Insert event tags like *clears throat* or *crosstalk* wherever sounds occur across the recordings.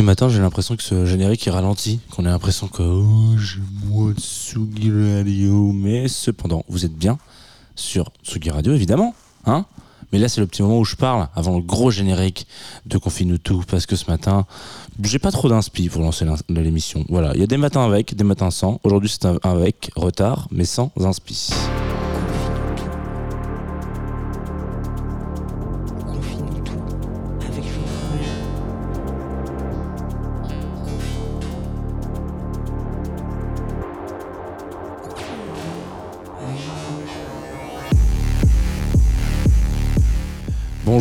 les matins, j'ai l'impression que ce générique est ralenti, qu'on a l'impression que oh, j'ai moi Tsugi Radio, mais cependant, vous êtes bien sur Tsugi Radio, évidemment, hein mais là, c'est le petit moment où je parle avant le gros générique de Confine tout, parce que ce matin, j'ai pas trop d'inspi pour lancer l'émission. Voilà, il y a des matins avec, des matins sans. Aujourd'hui, c'est avec retard, mais sans inspi.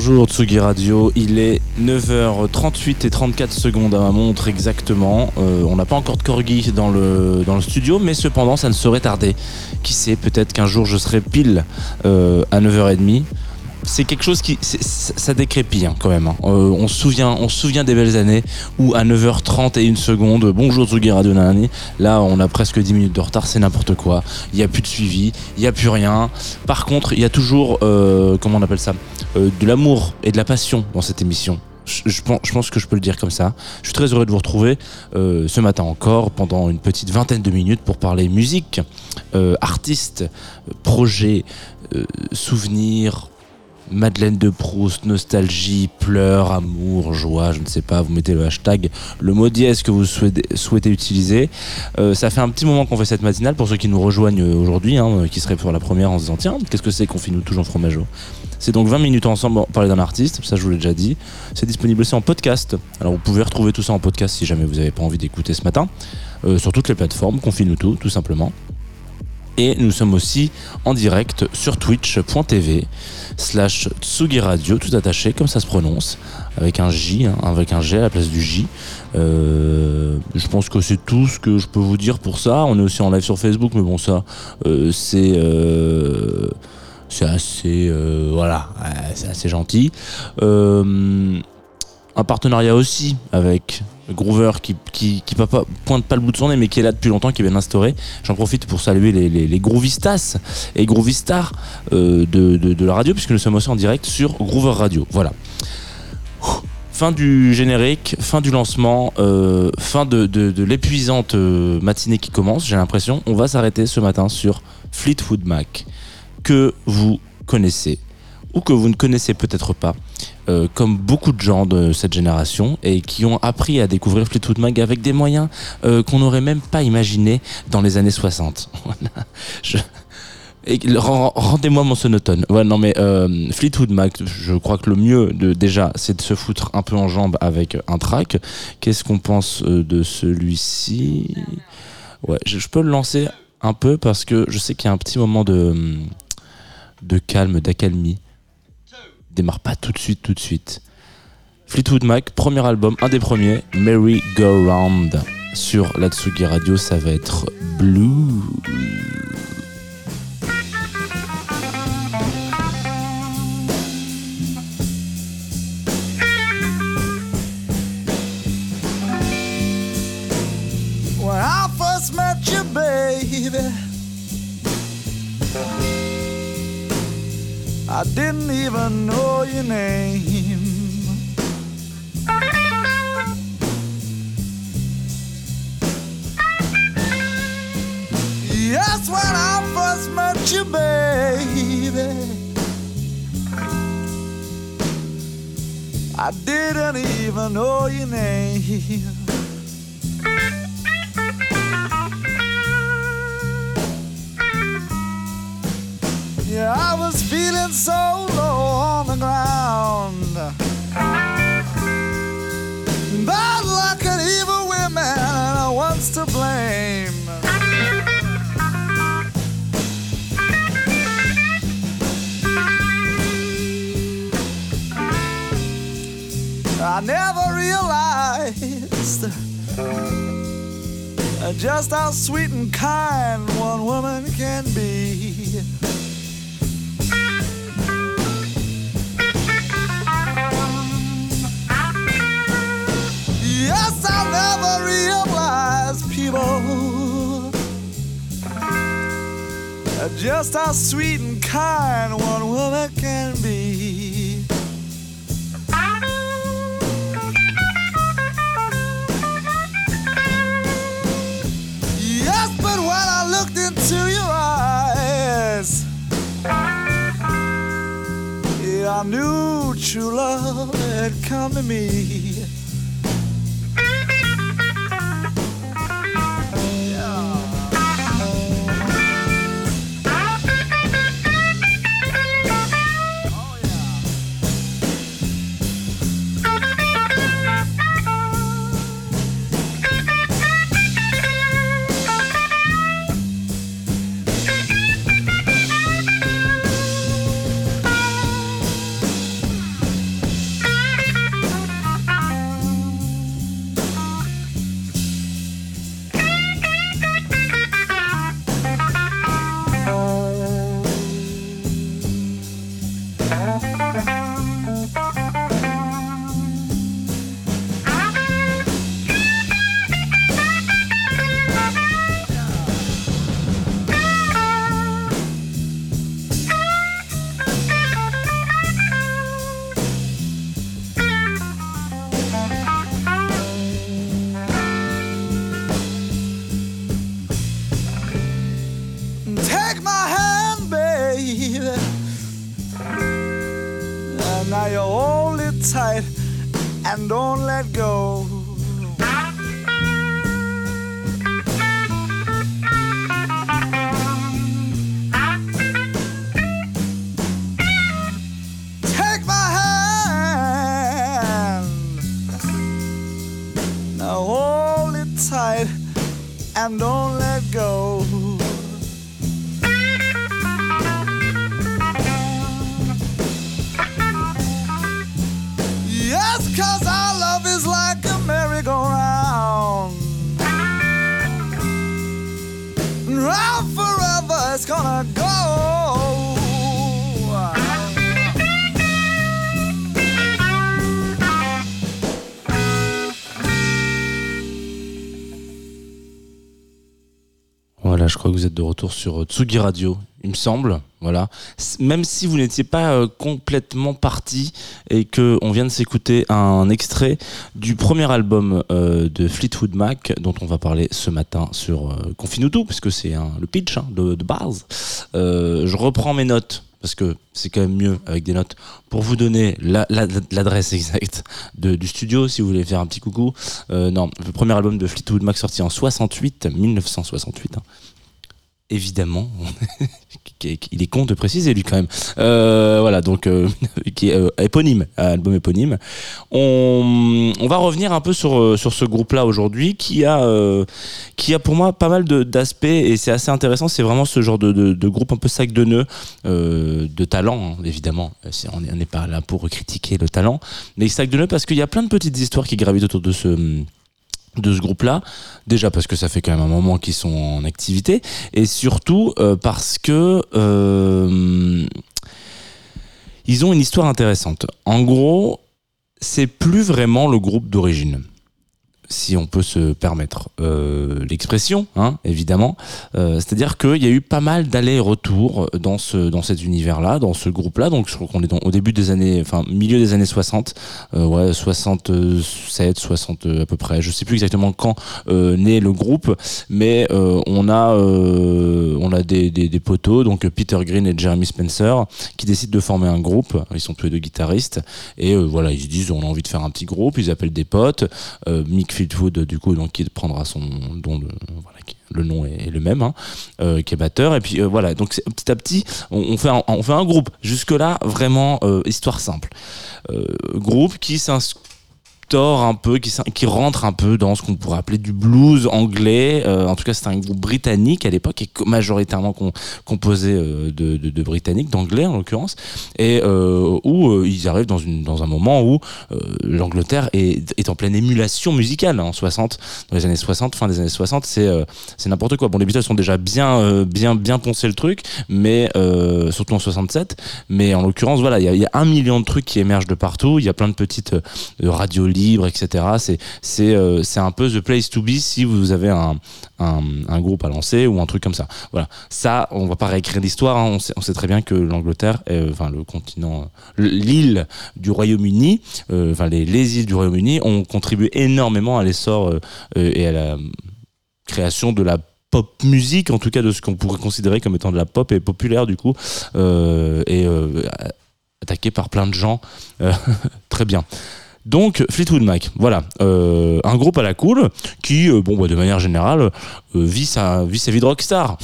Bonjour Tsugi Radio, il est 9h38 et 34 secondes à ma montre exactement. Euh, on n'a pas encore de corgi dans le, studio, mais cependant ça ne saurait tarder. Qui sait, peut-être qu'un jour je serai pile euh, à 9h30 c'est quelque chose qui ça décrépit hein, quand même. Hein. Euh, on se souvient, des belles années où à 9h30 et une seconde, bonjour Tsugi Radio Nani, là on a presque 10 minutes de retard, c'est n'importe quoi. Il n'y a plus de suivi, il n'y a plus rien. Par contre, il y a toujours, euh, comment on appelle ça, euh, de l'amour et de la passion dans cette émission. Je, pense, que je peux le dire comme ça. Je suis très heureux de vous retrouver ce matin encore pendant une petite vingtaine de minutes pour parler musique, artistes, projets, souvenirs, Madeleine de Proust, nostalgie, pleurs, amour, joie, je ne sais pas, vous mettez le hashtag, le mot dièse que vous souhaitez, utiliser. Euh, ça fait un petit moment qu'on fait cette matinale, pour ceux qui nous rejoignent aujourd'hui, hein, qui seraient pour la première en se disant tiens, qu'est-ce que c'est qu'on finit toujours fromageau? C'est donc 20 minutes ensemble pour parler d'un artiste, ça je vous l'ai déjà dit. C'est disponible aussi en podcast. Alors vous pouvez retrouver tout ça en podcast si jamais vous n'avez pas envie d'écouter ce matin. Euh, sur toutes les plateformes, confine tout, tout simplement. Et nous sommes aussi en direct sur twitch.tv slash Tsugi Radio, tout attaché, comme ça se prononce, avec un J, hein, avec un G à la place du J. Euh, je pense que c'est tout ce que je peux vous dire pour ça. On est aussi en live sur Facebook, mais bon, ça, euh, c'est. Euh, c'est assez. voilà, c'est assez gentil. un partenariat aussi avec Groover qui, qui, pointe pas le bout de son nez mais qui est là depuis longtemps, qui est bien instauré. J'en profite pour saluer les, Groovistas et Groovistar euh, de, de, la radio puisque nous sommes aussi en direct sur Groover Radio. Voilà. Fin du générique, fin du lancement, euh, fin de, de l'épuisante euh, matinée qui commence, j'ai l'impression. On va s'arrêter ce matin sur Fleetwood Mac, que vous connaissez ou que vous ne connaissez peut-être pas. Euh, comme beaucoup de gens de cette génération et qui ont appris à découvrir Fleetwood Mac avec des moyens euh, qu'on n'aurait même pas imaginé dans les années 60. *laughs* Rendez-moi mon sonotone. Ouais, non mais euh, Fleetwood Mac, je crois que le mieux déjà, c'est de se foutre un peu en jambe avec un track. Qu'est-ce qu'on pense de celui-ci? Ouais, je, peux le lancer un peu parce que je sais qu'il y a un petit moment de de calme, d'accalmie démarre pas tout de suite, tout de suite. Fleetwood Mac, premier album, un des premiers, Merry Go Round. Sur la Tsugi Radio, ça va être Blue. I didn't even know your name. Yes, when I first met you, baby, I didn't even know your name. I was feeling so low on the ground. Bad luck and evil women, and one's to blame. I never realized just how sweet and kind one woman can be. never realize, people, just how sweet and kind one woman can be. Yes, but when I looked into your eyes, yeah, I knew true love had come to me. Cause I que vous êtes de retour sur euh, Tsugi Radio, il me semble. Voilà. Même si vous n'étiez pas euh, complètement parti et que on vient de s'écouter un extrait du premier album euh, de Fleetwood Mac dont on va parler ce matin sur euh, Confine-nous tout parce que c'est le pitch hein, de, de base. Je reprends mes notes parce que c'est quand même mieux avec des notes pour vous donner la- la- l'adresse exacte du studio si vous voulez faire un petit coucou. Non, le premier album de Fleetwood Mac sorti en 68, 1968. hein. Évidemment, *laughs* il est con de préciser lui quand même. Euh, voilà, donc euh, *laughs* qui est euh, éponyme, album éponyme. On, va revenir un peu sur sur ce groupe-là aujourd'hui, qui a qui a pour moi pas mal d'aspects et c'est assez intéressant. C'est vraiment ce genre de, de, groupe un peu sac de nœuds, de talent hein, évidemment. On n'est pas là pour critiquer le talent, mais sac de nœuds parce qu'il y a plein de petites histoires qui gravitent autour de ce de ce groupe-là. Déjà parce que ça fait quand même un moment qu'ils sont en activité, et surtout euh, parce que euh, ils ont une histoire intéressante. En gros, c'est plus vraiment le groupe d'origine. Si on peut se permettre euh, l'expression, hein, évidemment. Euh, C'est-à-dire qu'il y a eu pas mal d'allers-retours dans, ce, dans cet univers-là, dans ce groupe-là. Donc je crois qu'on est dans- au début des années, enfin milieu des années 60, euh, ouais, 67, 60 euh, à peu près. Je sais plus exactement quand naît le groupe, mais on a, on a des, des, poteaux, donc Peter Green et Jeremy Spencer, qui décident de former un groupe. Ils sont tous les deux guitaristes et voilà, ils se disent on a envie de faire un petit groupe. Ils appellent des potes. Euh, Fleetwood, du coup, donc qui prendra son don voilà, le nom est, le même, hein, euh, qui est batteur. Et puis euh, voilà, donc petit à petit, on, fait un, on fait un groupe. Jusque là, vraiment euh, histoire simple. Euh, groupe qui un peu, qui, rentre un peu dans ce qu'on pourrait appeler du blues anglais. Euh, en tout cas, c'est un groupe britannique à l'époque et majoritairement com- composé euh, de, britanniques, d'anglais en l'occurrence, et euh, où ils arrivent dans, un moment où l'Angleterre est, en pleine émulation musicale. hein, En 60, dans les années 60, fin des années 60, c'est n'importe quoi. Bon, les Beatles sont déjà bien, bien, bien poncé le truc, mais surtout en 67. Mais en l'occurrence, voilà, il y, y a un million de trucs qui émergent de partout. Il y a plein de petites radios libres, etc. C'est c'est euh, c'est un peu the place to be si vous avez un, un, groupe à lancer ou un truc comme ça. Voilà, ça, on va pas réécrire l'histoire. hein. On, sait, très bien que l'Angleterre, euh, enfin le continent, euh, l'île du Royaume-Uni, enfin les, les îles du Royaume-Uni ont contribué énormément à l'essor et à la création de la pop musique, en tout cas de ce qu'on pourrait considérer comme étant de la pop et populaire du coup. Et euh, attaqué par plein de gens. *laughs* très bien. Donc Fleetwood Mac, voilà, euh, un groupe à la cool qui, euh, bon, bah, de manière générale, euh, vit, sa, vit sa vie de rockstar.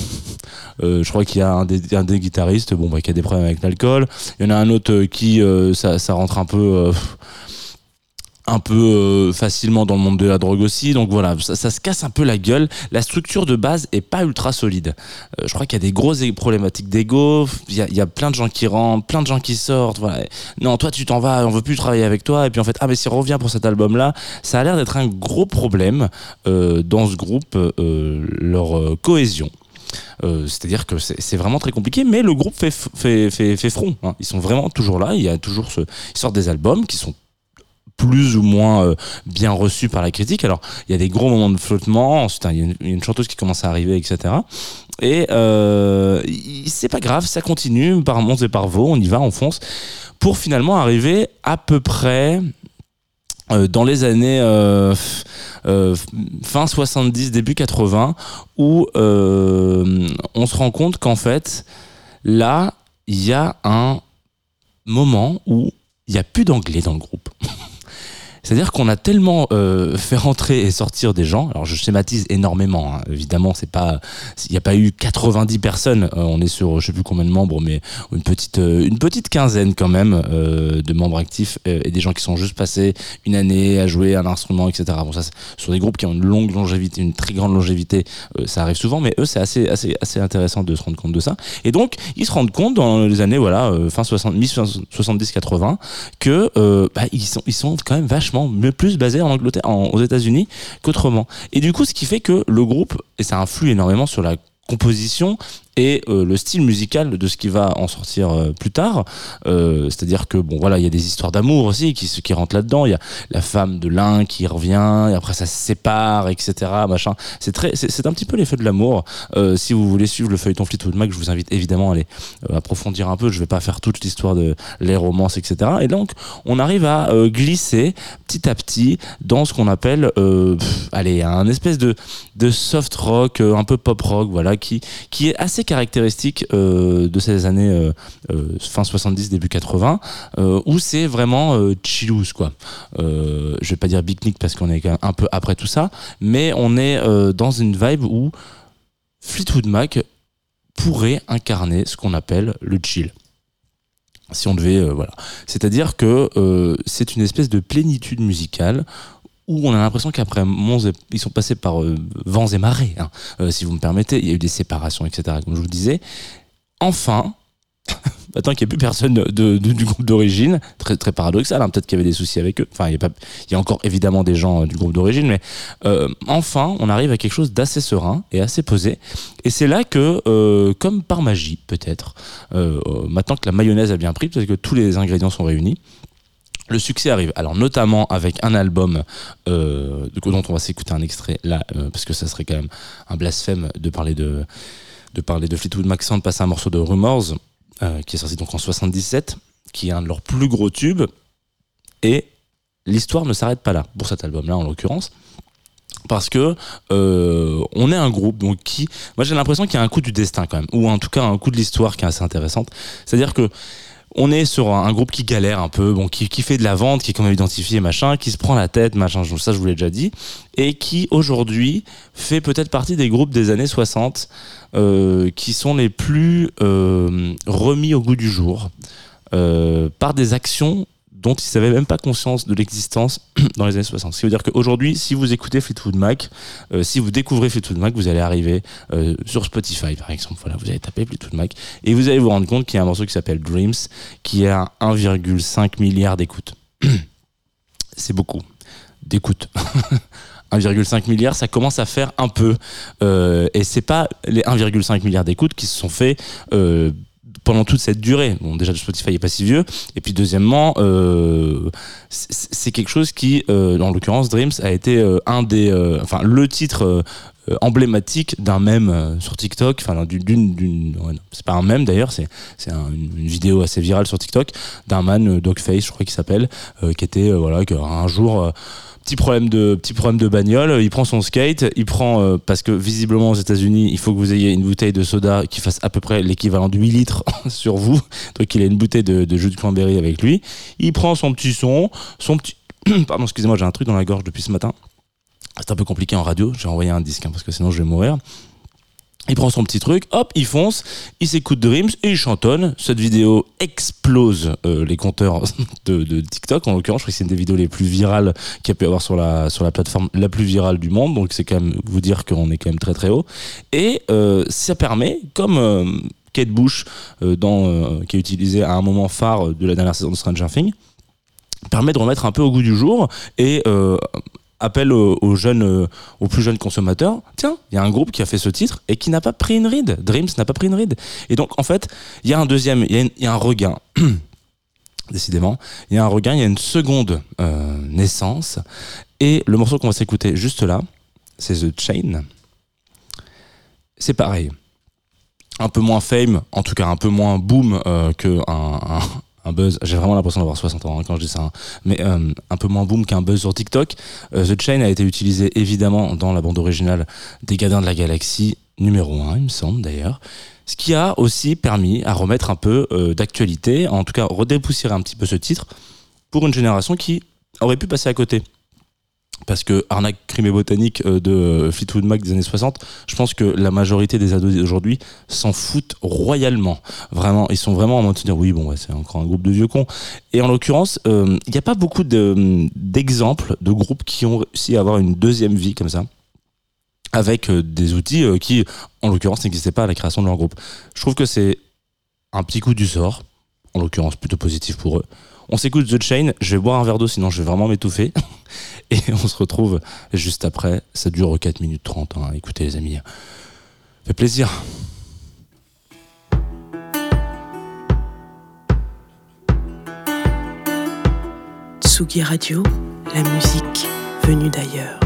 je crois qu'il y a un des, guitaristes, bon, bah, qui a des problèmes avec l'alcool. Il y en a un autre qui, ça rentre un peu un peu euh, facilement dans le monde de la drogue aussi. Donc voilà, ça, se casse un peu la gueule. La structure de base est pas ultra solide. Euh, je crois qu'il y a des grosses problématiques d'ego. Il y a, plein de gens qui rentrent, plein de gens qui sortent. Voilà. Non, toi tu t'en vas, on veut plus travailler avec toi. Et puis en fait, ah mais si on revient pour cet album-là, ça a l'air d'être un gros problème euh, dans ce groupe, leur cohésion. C'est-à-dire que c'est vraiment très compliqué, mais le groupe fait, fait, fait, fait front. Hein. Ils sont vraiment toujours là. Il y a toujours ce, ils sortent des albums qui sont plus ou moins euh, bien reçu par la critique. Alors, il y a des gros moments de flottement, ensuite, il y, a une, chanteuse qui commence à arriver, etc. Et euh, c'est pas grave, ça continue par Mons et par Vaux, on y va, on fonce, pour finalement arriver à peu près euh, dans les années fin 70, début 80, où on se rend compte qu'en fait, là, il y a un moment où il n'y a plus d'anglais dans le groupe. *laughs* C'est-à-dire qu'on a tellement euh, fait rentrer et sortir des gens. Alors je schématise énormément. Hein. Évidemment, c'est pas, il n'y a pas eu 90 personnes. Euh, on est sur, je sais plus combien de membres, mais une petite, euh, une petite quinzaine quand même de membres actifs et des gens qui sont juste passés une année à jouer un instrument, etc. Bon, ça, sur des groupes qui ont une longue longévité, une très grande longévité, ça arrive souvent. Mais eux, c'est assez, assez, assez intéressant de se rendre compte de ça. Et donc, ils se rendent compte dans les années, voilà, fin 60, 70-80, que bah, ils sont, ils sont quand même vachement mais plus basé en Angleterre, aux États-Unis qu'autrement. Et du coup, ce qui fait que le groupe, et ça influe énormément sur la composition et euh, le style musical de ce qui va en sortir euh, plus tard. Euh, c'est-à-dire que bon voilà, il y a des histoires d'amour aussi qui, qui rentrent là-dedans. Il y a la femme de l'un qui revient et après ça se sépare, etc. Machin. C'est très, c'est un petit peu l'effet de l'amour. si vous voulez suivre le feuilleton Fleetwood Mac, je vous invite évidemment à aller approfondir un peu. Je vais pas faire toute l'histoire de les romances, etc. Et donc on arrive à glisser petit à petit dans ce qu'on appelle, allez, un espèce de de soft rock, un peu pop rock, voilà, qui qui est assez caractéristique euh, de ces années euh, euh, fin 70 début 80 où c'est vraiment chillous quoi. Je vais pas dire picnic parce qu'on est un peu après tout ça mais on est dans une vibe où Fleetwood Mac pourrait incarner ce qu'on appelle le chill. Si on devait voilà. C'est à dire que c'est une espèce de plénitude musicale où on a l'impression qu'après Mons, ils sont passés par euh, vents et marées, hein, euh, si vous me permettez. Il y a eu des séparations, etc., comme je vous disais. Enfin, *laughs* maintenant qu'il n'y a plus personne de, du groupe d'origine, très, très paradoxal, hein, peut-être qu'il y avait des soucis avec eux. Enfin, il y, a y a encore évidemment des gens euh, du groupe d'origine, mais enfin, on arrive à quelque chose d'assez serein et assez posé. Et c'est là que, comme par magie, peut-être, maintenant que la mayonnaise a bien pris, parce que tous les ingrédients sont réunis, le succès arrive, alors notamment avec un album euh, dont on va s'écouter un extrait là, euh, parce que ça serait quand même un blasphème de parler de, de parler de Fleetwood Mac sans de passer un morceau de Rumors, euh, qui est sorti donc en 77, qui est un de leurs plus gros tubes, et l'histoire ne s'arrête pas là, pour cet album-là en l'occurrence. Parce que on est un groupe donc qui moi j'ai l'impression qu'il y a un coup du destin quand même. Ou en tout cas un coup de l'histoire qui est assez intéressante. C'est à dire que on est sur un, groupe qui galère un peu, qui, fait de la vente, qui est quand même identifié, machin, qui se prend la tête, machin, ça je vous l'ai déjà dit, et qui aujourd'hui fait peut-être partie des groupes des années 60 euh, qui sont les plus euh, remis au goût du jour euh, par des actions dont ils n'avaient même pas conscience de l'existence *clears throat* dans les années 60. Ce qui veut dire qu'aujourd'hui, si vous écoutez Fleetwood Mac, euh, si vous découvrez Fleetwood Mac, vous allez arriver euh, sur Spotify, par exemple. Voilà, vous allez taper Fleetwood Mac et vous allez vous rendre compte qu'il y a un morceau qui s'appelle Dreams, qui a 1,5 milliard d'écoutes. *clears throat* C'est beaucoup d'écoutes. *laughs* 1,5 milliard, ça commence à faire un peu. Euh, et c'est pas les 1,5 milliard d'écoutes qui se sont faits pendant toute cette durée. Bon, déjà, Spotify n'est pas si vieux. Et puis, deuxièmement, euh, c'est quelque chose qui, euh, en l'occurrence, Dreams a été euh, un des, euh, enfin, le titre emblématique d'un mème sur TikTok. Enfin, d'une, c'est pas un mème d'ailleurs, c'est, c'est une vidéo assez virale sur TikTok d'un man, Dogface, je crois qu'il s'appelle, qui était, voilà, un jour petit problème de bagnole il prend son skate il prend euh, parce que visiblement aux États-Unis il faut que vous ayez une bouteille de soda qui fasse à peu près l'équivalent de 8 litres *laughs* sur vous. Donc il a une bouteille de, de jus de cranberry avec lui. Il prend son petit son son petit *clears throat* pardon excusez-moi j'ai un truc dans la gorge depuis ce matin. C'est un peu compliqué en radio j'ai envoyé un disque hein, parce que sinon je vais mourir il prend son petit truc, hop, il fonce, il s'écoute Dreams et il chantonne. Cette vidéo explose euh, les compteurs *laughs* de, de TikTok, en l'occurrence. Je crois que c'est une des vidéos les plus virales qu'il y a pu avoir sur la, sur la plateforme la plus virale du monde. Donc c'est quand même vous dire qu'on est quand même très très haut. Et euh, ça permet, comme euh, Kate Bush, qui a utilisé à un moment phare de la dernière saison de Stranger Things, permet de remettre un peu au goût du jour et appelle aux, jeunes, euh, aux plus jeunes consommateurs. Tiens, il y a un groupe qui a fait ce titre et qui n'a pas pris une ride. Dreams n'a pas pris une ride. Et donc, en fait, il y a un deuxième, il y a un regain. *clears throat* Décidément, il y a un regain, il y a une seconde euh, naissance. Et le morceau qu'on va s'écouter juste là, c'est The Chain. C'est pareil. Un peu moins fame, en tout cas un peu moins boom euh, que un, un, buzz. J'ai vraiment l'impression d'avoir 60 ans hein, quand je dis ça. hein. Mais euh, un peu moins boom qu'un buzz sur TikTok. Euh, The Chain a été utilisé évidemment dans la bande originale des Gardiens de la Galaxie numéro 1, il me semble d'ailleurs. Ce qui a aussi permis à remettre un peu euh, d'actualité, en tout cas redépoussiérer un petit peu ce titre pour une génération qui aurait pu passer à côté. Parce que Arnaque, Crime Botanique euh, de euh, Fleetwood Mac des années 60, je pense que la majorité des ados d'aujourd'hui s'en foutent royalement. Vraiment, ils sont vraiment en mode de dire oui, bon, c'est encore un groupe de vieux cons. Et en l'occurrence, euh, il n'y a pas beaucoup de- d'exemples de groupes qui ont réussi à avoir une deuxième vie comme ça avec euh, des outils euh, qui, en l'occurrence, n'existaient pas à la création de leur groupe. Je trouve que c'est un petit coup du sort, en l'occurrence plutôt positif pour eux. On s'écoute The Chain, je vais boire un verre d'eau sinon je vais vraiment m'étouffer. *laughs* Et on se retrouve juste après. Ça dure 4 minutes 30. hein. Écoutez les amis, fait plaisir. Tsugi Radio, la musique venue d'ailleurs.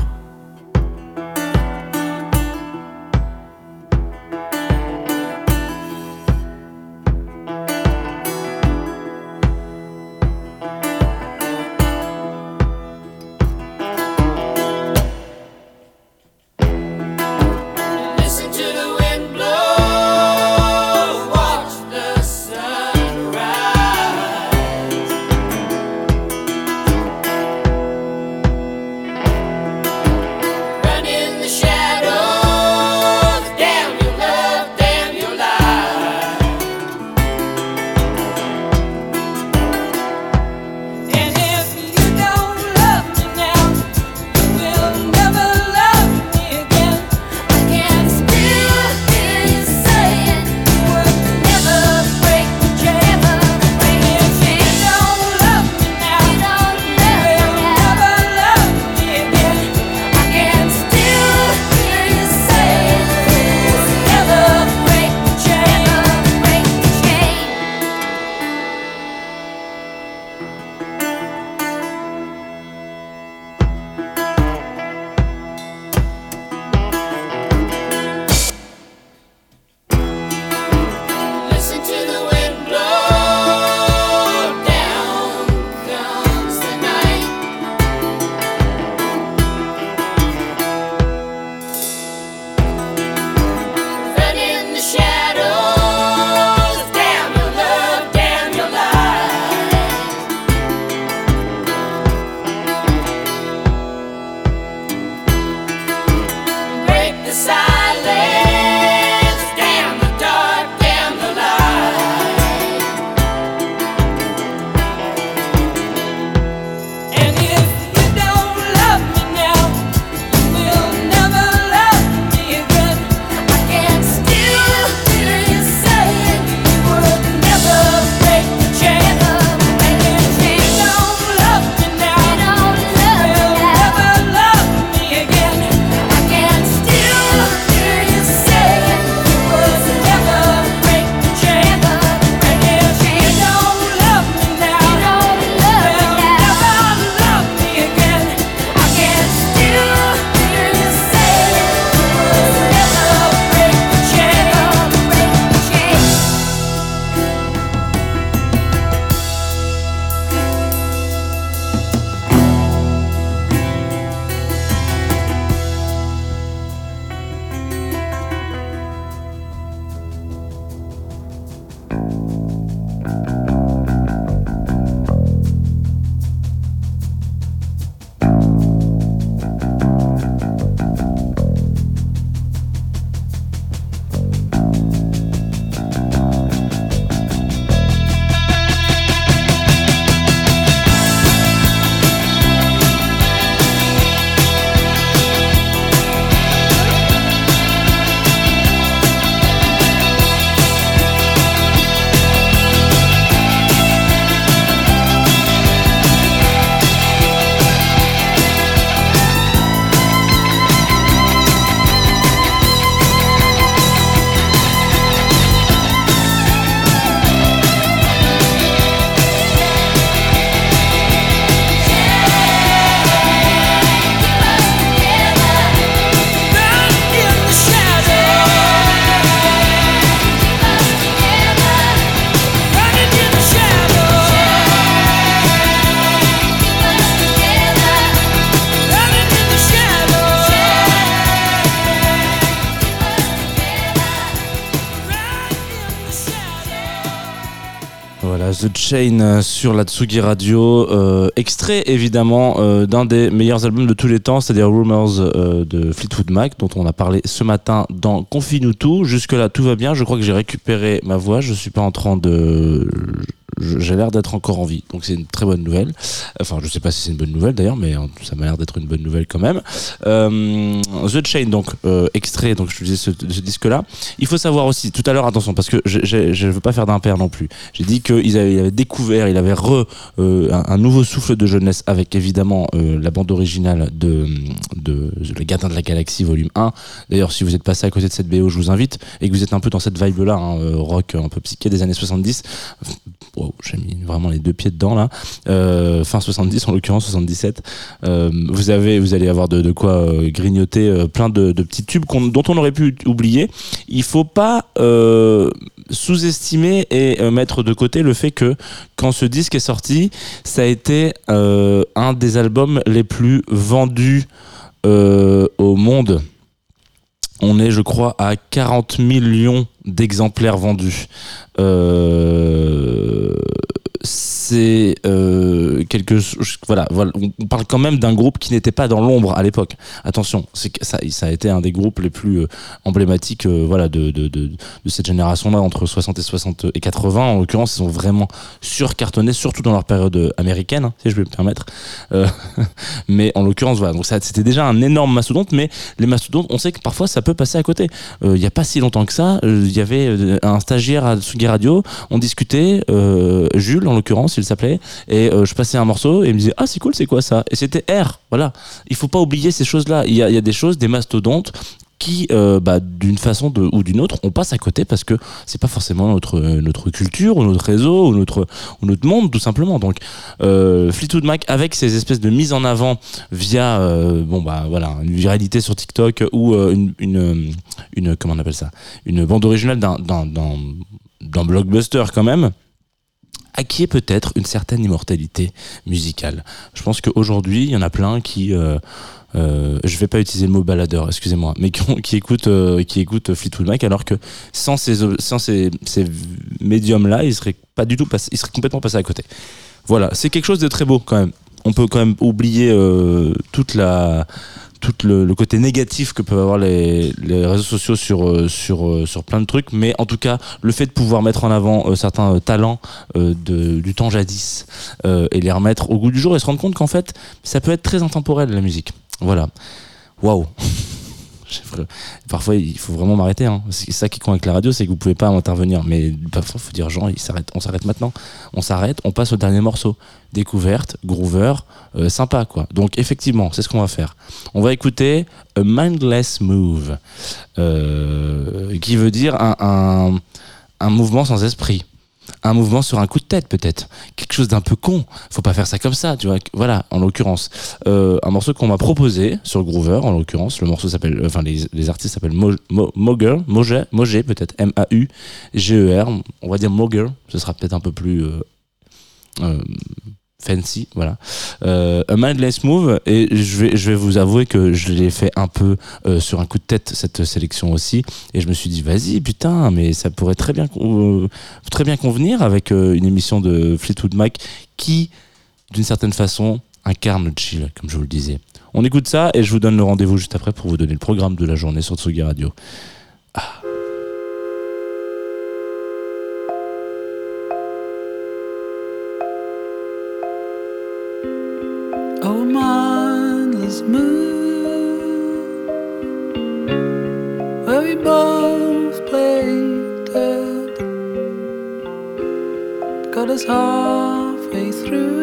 The Chain euh, sur la Tsugi Radio, euh, extrait évidemment euh, d'un des meilleurs albums de tous les temps, c'est-à-dire Rumors de Fleetwood Mac, dont on a parlé ce matin dans Confine tout. Jusque-là, tout va bien. Je crois que j'ai récupéré ma voix. Je suis pas en train de. J'ai l'air d'être encore en vie, donc c'est une très bonne nouvelle. Enfin, je sais pas si c'est une bonne nouvelle d'ailleurs, mais euh, ça m'a l'air d'être une bonne nouvelle quand même. Euh, The Chain, donc euh, extrait, donc je te disais ce, ce disque-là. Il faut savoir aussi, tout à l'heure, attention, parce que je, je veux pas faire d'impair non plus. J'ai dit qu'il avait, avait découvert, il avait re un, nouveau souffle de jeunesse avec évidemment la bande originale de, de, Gardiens de la Galaxie volume 1. D'ailleurs, si vous êtes passé à côté de cette BO, je vous invite et que vous êtes un peu dans cette vibe-là, hein, rock un peu psyché des années 70. J'ai mis vraiment les deux pieds dedans là. Euh, fin 70 en l'occurrence 77. Euh, vous avez, vous allez avoir de, quoi euh, grignoter plein de, de petits tubes dont on aurait pu oublier. Il faut pas sous-estimer et mettre de côté le fait que quand ce disque est sorti, ça a été un des albums les plus vendus au monde. On est, je crois, à 40 millions d'exemplaires vendus. Euh, c'est euh, quelque. Voilà, on parle quand même d'un groupe qui n'était pas dans l'ombre à l'époque. Attention, ça, a été un des groupes les plus euh, emblématiques, euh, voilà, de, de, de, cette génération-là entre 60 et 60 et 80. En l'occurrence, ils ont vraiment surcartonné, surtout dans leur période euh, américaine, hein, si je vais me permettre. Euh, *laughs* mais en l'occurrence, voilà. Donc c'était déjà un énorme mastodonte, mais les mastodontes, on sait que parfois ça peut passer à côté. Euh, Il n'y a pas si longtemps que ça, euh, il y avait euh, un stagiaire à Sugi Radio, on discutait, euh, Jules en l'occurrence, il s'appelait, et euh, je passais un morceau et il me disait ah c'est cool, c'est quoi ça? Et c'était R, voilà. Il faut pas oublier ces choses-là. Il y a, y a des choses, des mastodontes qui, euh, bah, d'une façon de, ou d'une autre, on passe à côté parce que c'est pas forcément notre euh, notre culture ou notre réseau ou notre ou notre monde tout simplement. Donc Fleetwood Mac avec ces espèces de mise en avant via bon bah voilà une viralité sur TikTok ou une, une une comment on appelle ça? Une bande originale d'un d'un blockbuster quand même acquiert peut-être une certaine immortalité musicale. Je pense qu'aujourd'hui, il y en a plein qui euh, euh, je vais pas utiliser le mot baladeur, excusez-moi, mais qui, qui écoutent euh, qui écoutent Fleetwood Mac alors que sans ces sans ces, ces médiums là, ils seraient pas du tout ils complètement passés à côté. Voilà, c'est quelque chose de très beau quand même. On peut quand même oublier euh, toute la tout le, côté négatif que peuvent avoir les, réseaux sociaux sur euh, euh, sur plein de trucs, mais en tout cas le fait de pouvoir mettre en avant euh, certains talents de, du temps jadis et les remettre au goût du jour et se rendre compte qu'en fait ça peut être très intemporel la musique. Voilà. Waouh. *laughs* Parfois, il faut vraiment m'arrêter. Hein. C'est ça qui con avec la radio, c'est que vous pouvez pas intervenir. Mais parfois, il faut dire, il s'arrête. On s'arrête maintenant. On s'arrête, on passe au dernier morceau. Découverte, groover, euh, sympa quoi. Donc effectivement, c'est ce qu'on va faire. On va écouter A Mindless Move, euh, qui veut dire un mouvement sans esprit. Un mouvement sur un coup de tête peut-être, quelque chose d'un peu con. Faut pas faire ça comme ça, tu vois. Voilà, en l'occurrence, euh, un morceau qu'on m'a proposé sur Groover, en l'occurrence. Le morceau s'appelle, enfin les, les artistes s'appellent Mo, Mo, Moger, Moger, peut-être, M-A-U-G-E-R. On va dire Moger, ce sera peut-être un peu plus euh, euh, fancy, voilà. Euh, a Mindless Move, et je vais, je vais vous avouer que je l'ai fait un peu euh, sur un coup de tête cette sélection aussi, et je me suis dit vas-y putain, mais ça pourrait très bien, euh, très bien convenir avec euh, une émission de Fleetwood Mac qui, d'une certaine façon, incarne le chill, comme je vous le disais. On écoute ça et je vous donne le rendez-vous juste après pour vous donner le programme de la journée sur Tsugi Radio. Oh, mindless moon, where we both played dead, got us halfway through.